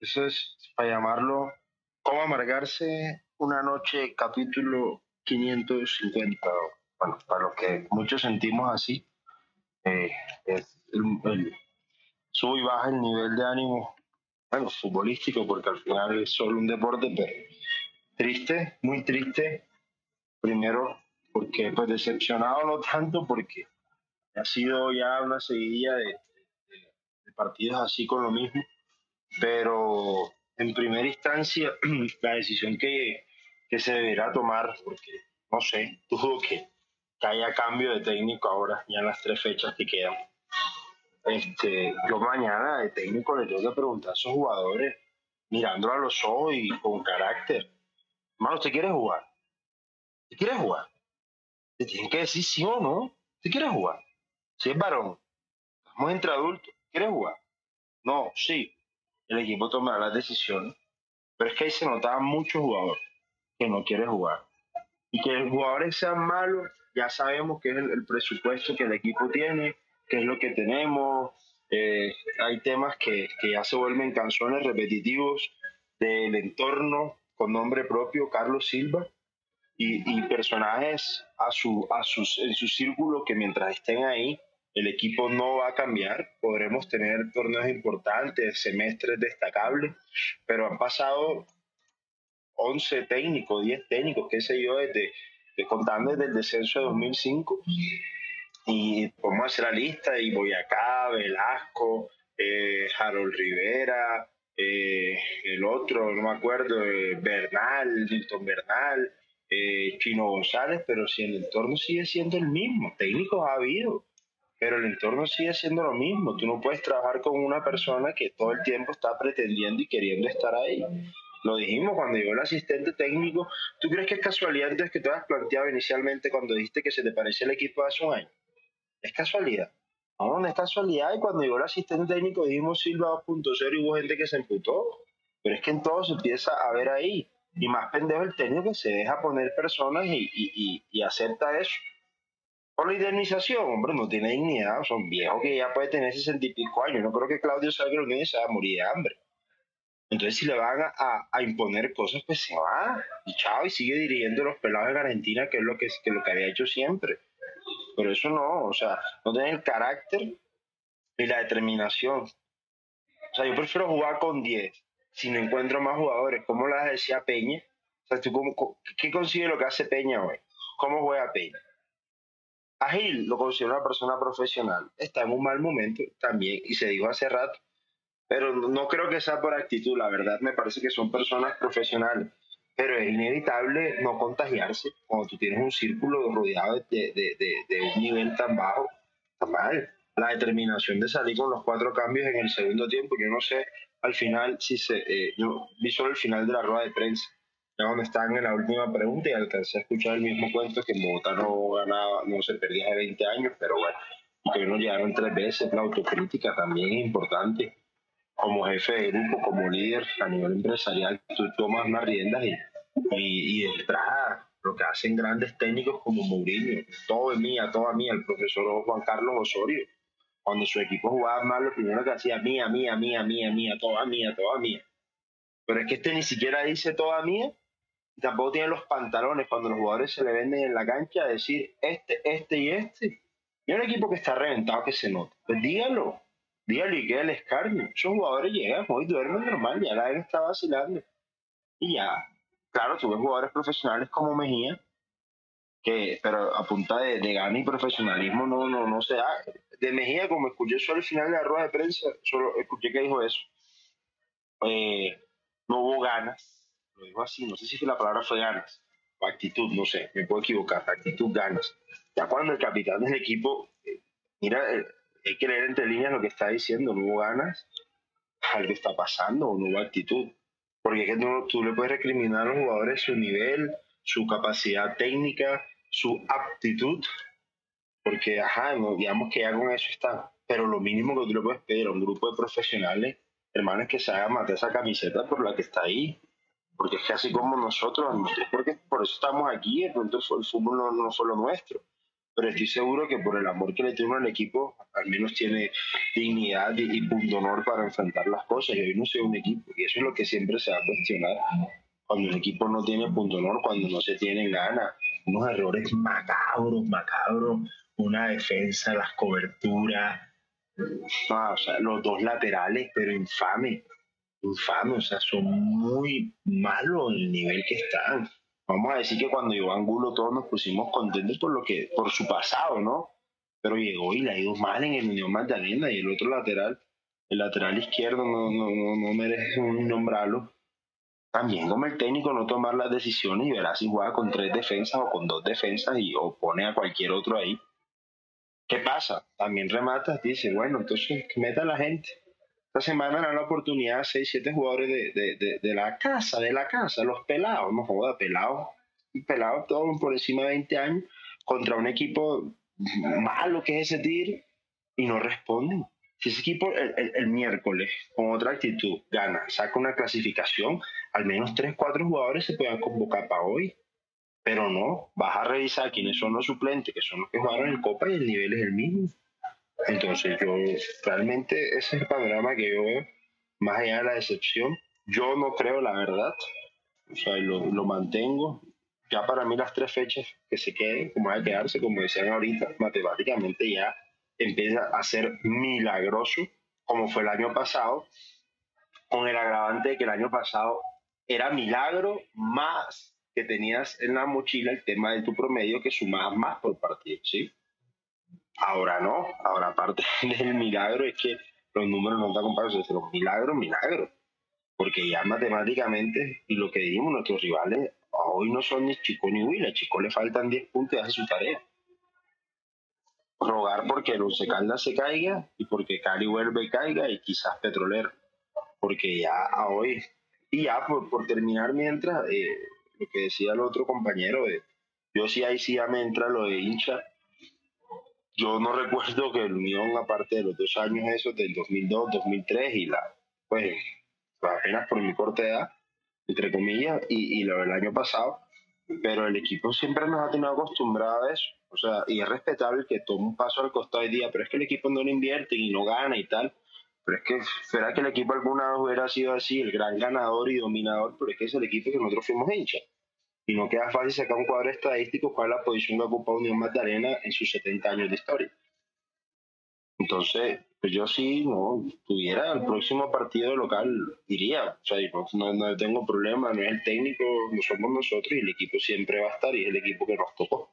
Eso es, para llamarlo, ¿cómo amargarse una noche, capítulo 550? Bueno, para lo que muchos sentimos así, eh, es el, sube y baja el nivel de ánimo, bueno, futbolístico, porque al final es solo un deporte, pero triste, muy triste. Primero, porque pues decepcionado no tanto, porque ha sido ya una seguidilla de, partidos así con lo mismo, pero en primera instancia la decisión que, que se deberá tomar, porque no sé, dudo que, que haya cambio de técnico ahora, ya en las tres fechas que quedan. Este, yo mañana de técnico le tengo que preguntar a esos jugadores, mirándolo a los ojos y con carácter. Hermano, ¿usted quiere jugar? ¿Usted quiere jugar? Te tienen que decir sí o no. ¿Usted quiere jugar? Si es varón, estamos entre adultos, ¿quiere jugar? No, sí. El equipo tomará las decisiones. Pero es que se notaba muchos jugadores que no quieren jugar. Y que los jugadores sean malos, ya sabemos que es el presupuesto que el equipo tiene, qué es lo que tenemos. Eh, hay temas que, que, ya se vuelven canciones repetitivos del entorno con nombre propio, Carlos Silva, y, y personajes a su, a sus, en su círculo que mientras estén ahí, el equipo no va a cambiar. Podremos tener torneos importantes, semestres destacables, pero han pasado 11 técnicos, 10 técnicos, qué sé yo, desde, de, contando desde el descenso de 2005 y podemos hacer la lista y Boyacá, Velasco, eh, Harold Rivera, eh, el otro, no me acuerdo, eh, Bernal, Milton Bernal, Chino González, pero si el entorno sigue siendo el mismo, técnicos ha habido, pero el entorno sigue siendo lo mismo. Tú no puedes trabajar con una persona que todo el tiempo está pretendiendo y queriendo estar ahí. Lo dijimos cuando llegó el asistente técnico. ¿Tú crees que es casualidad entonces que te has planteado inicialmente cuando dijiste que se te parecía el equipo hace un año? ¿Es casualidad? No, no es casualidad. Y cuando llegó el asistente técnico dijimos Silva 2.0 y hubo gente que se emputó. Pero es que en todo se empieza a ver ahí. Y más pendejo el técnico que se deja poner personas y, y, y, acepta eso. Por la indemnización, hombre, no tiene dignidad. Son viejos que ya puede tener sesenta y pico años. No creo que Claudio los niños se va a morir de hambre. Entonces, si le van a, imponer cosas, pues se va. Y chao, y sigue dirigiendo los pelados en Argentina, que es lo que, que, lo que había hecho siempre. Pero eso no, o sea, no tiene el carácter y la determinación. O sea, yo prefiero jugar con 10 si no encuentro más jugadores. Como las decía Peña. O sea, ¿tú cómo, ¿qué consigue lo que hace Peña hoy? ¿Cómo juega Peña? Agil lo considero una persona profesional. Está en un mal momento también, y se dijo hace rato. Pero no creo que sea por actitud, la verdad me parece que son personas profesionales pero es inevitable no contagiarse cuando tú tienes un círculo rodeado de, de, de, de, un nivel tan bajo, está mal. La determinación de salir con los cuatro cambios en el segundo tiempo, yo no sé al final si se, eh, yo vi solo el final de la rueda de prensa, ya están en la última pregunta y alcancé a escuchar el mismo cuento que Bogotá no ganaba, no se perdía de 20 años, pero bueno, que nos llegaron tres veces, la autocrítica también es importante como jefe de grupo, como líder a nivel empresarial, tú tomas unas riendas y, y, y lo que hacen grandes técnicos como Mourinho, todo es mía, toda mía, el profesor Juan Carlos Osorio, cuando su equipo jugaba mal, lo primero que hacía, mía, mía, mía, mía, mía, toda mía, toda mía. Pero es que este ni siquiera dice toda mía, y tampoco tiene los pantalones cuando los jugadores se le venden en la cancha a decir este, este y este. Y un equipo que está reventado que se nota. Pues dígalo, dígale que el escarnio. Esos jugadores llegan, hoy duermen normal, ya la gente está vacilando. Y ya, claro, tuve jugadores profesionales como Mejía, que, pero a punta de, de gana y profesionalismo no, no, no se da. De Mejía, como escuché solo el final de la rueda de prensa, solo escuché que dijo eso. Eh, no hubo ganas, lo dijo así, no sé si la palabra fue ganas, o actitud, no sé, me puedo equivocar, actitud, ganas. Ya cuando el capitán del equipo, eh, mira, eh, hay que leer entre líneas lo que está diciendo, no hubo ganas, algo está pasando, no hubo actitud. Porque es que tú, tú le puedes recriminar a los jugadores su nivel, su capacidad técnica, su aptitud, porque, ajá, digamos que ya con eso está. Pero lo mínimo que tú le puedes pedir a un grupo de profesionales, hermanos, que se haga matar esa camiseta por la que está ahí. Porque es así como nosotros, porque por eso estamos aquí, el fútbol no, no fue lo nuestro pero estoy seguro que por el amor que le tiene al equipo, al menos tiene dignidad y, punto honor para enfrentar las cosas. Y hoy no soy un equipo, y eso es lo que siempre se va a cuestionar. Cuando un equipo no tiene punto honor, cuando no se tiene gana, unos errores macabros, macabros, una defensa, las coberturas, sea, los dos laterales, pero infame, infame, o sea, son muy malos el nivel que están vamos a decir que cuando llegó Angulo todos nos pusimos contentos por lo que por su pasado, ¿no? Pero llegó y le ha ido mal en el Unión Magdalena y el otro lateral, el lateral izquierdo no, no, no, merece un nombrarlo. También como el técnico no tomar las decisiones y verá si juega con tres defensas o con dos defensas y o pone a cualquier otro ahí. ¿Qué pasa? También remata, dice, bueno, entonces que meta a la gente. Esta semana dan la oportunidad a 6, 7 jugadores de, de, la casa, de la casa, los pelados, no joda, pelados, pelados todos por encima de 20 años, contra un equipo malo que es ese TIR y no responden. Si ese equipo el, el, miércoles, con otra actitud, gana, saca una clasificación, al menos 3, 4 jugadores se puedan convocar para hoy. Pero no, vas a revisar quiénes son los suplentes, que son los que jugaron en Copa y el nivel es el mismo. Entonces yo realmente ese es el panorama que yo veo, más allá de la decepción. Yo no creo la verdad, o sea, lo, lo mantengo. Ya para mí las tres fechas que se queden, como hay a quedarse, como decían ahorita, matemáticamente ya empieza a ser milagroso, como fue el año pasado, con el agravante de que el año pasado era milagro más que tenías en la mochila el tema de tu promedio que sumabas más por partido, ¿sí? Ahora no, ahora aparte del milagro es que los números no están comparados, es un milagro, milagro. Porque ya matemáticamente, y lo que dijimos, nuestros rivales hoy no son ni Chico ni Huila, Chico le faltan 10 puntos y hace su tarea. Rogar porque el Once Caldas se caiga y porque Cali vuelve y caiga y quizás Petrolero. Porque ya hoy, y ya por, por terminar mientras, eh, lo que decía el otro compañero, eh, yo sí ahí sí ya me entra lo de hincha yo no recuerdo que el Unión, aparte de los dos años esos del 2002, 2003 y la, pues, apenas por mi corta edad, entre comillas, y, y lo del año pasado, pero el equipo siempre nos ha tenido acostumbrado a eso. O sea, y es respetable que tome un paso al costado hoy día, pero es que el equipo no lo invierte y no gana y tal. Pero es que, será que el equipo alguna vez hubiera sido así, el gran ganador y dominador, pero es que es el equipo que nosotros fuimos hinchas y no queda fácil sacar un cuadro estadístico cuál es la posición que ocupa Unión Magdalena en sus 70 años de historia. Entonces, pues yo sí, no, tuviera el próximo partido local, iría. O sea, no, no tengo problema, no es el técnico, no somos nosotros y el equipo siempre va a estar y es el equipo que nos tocó.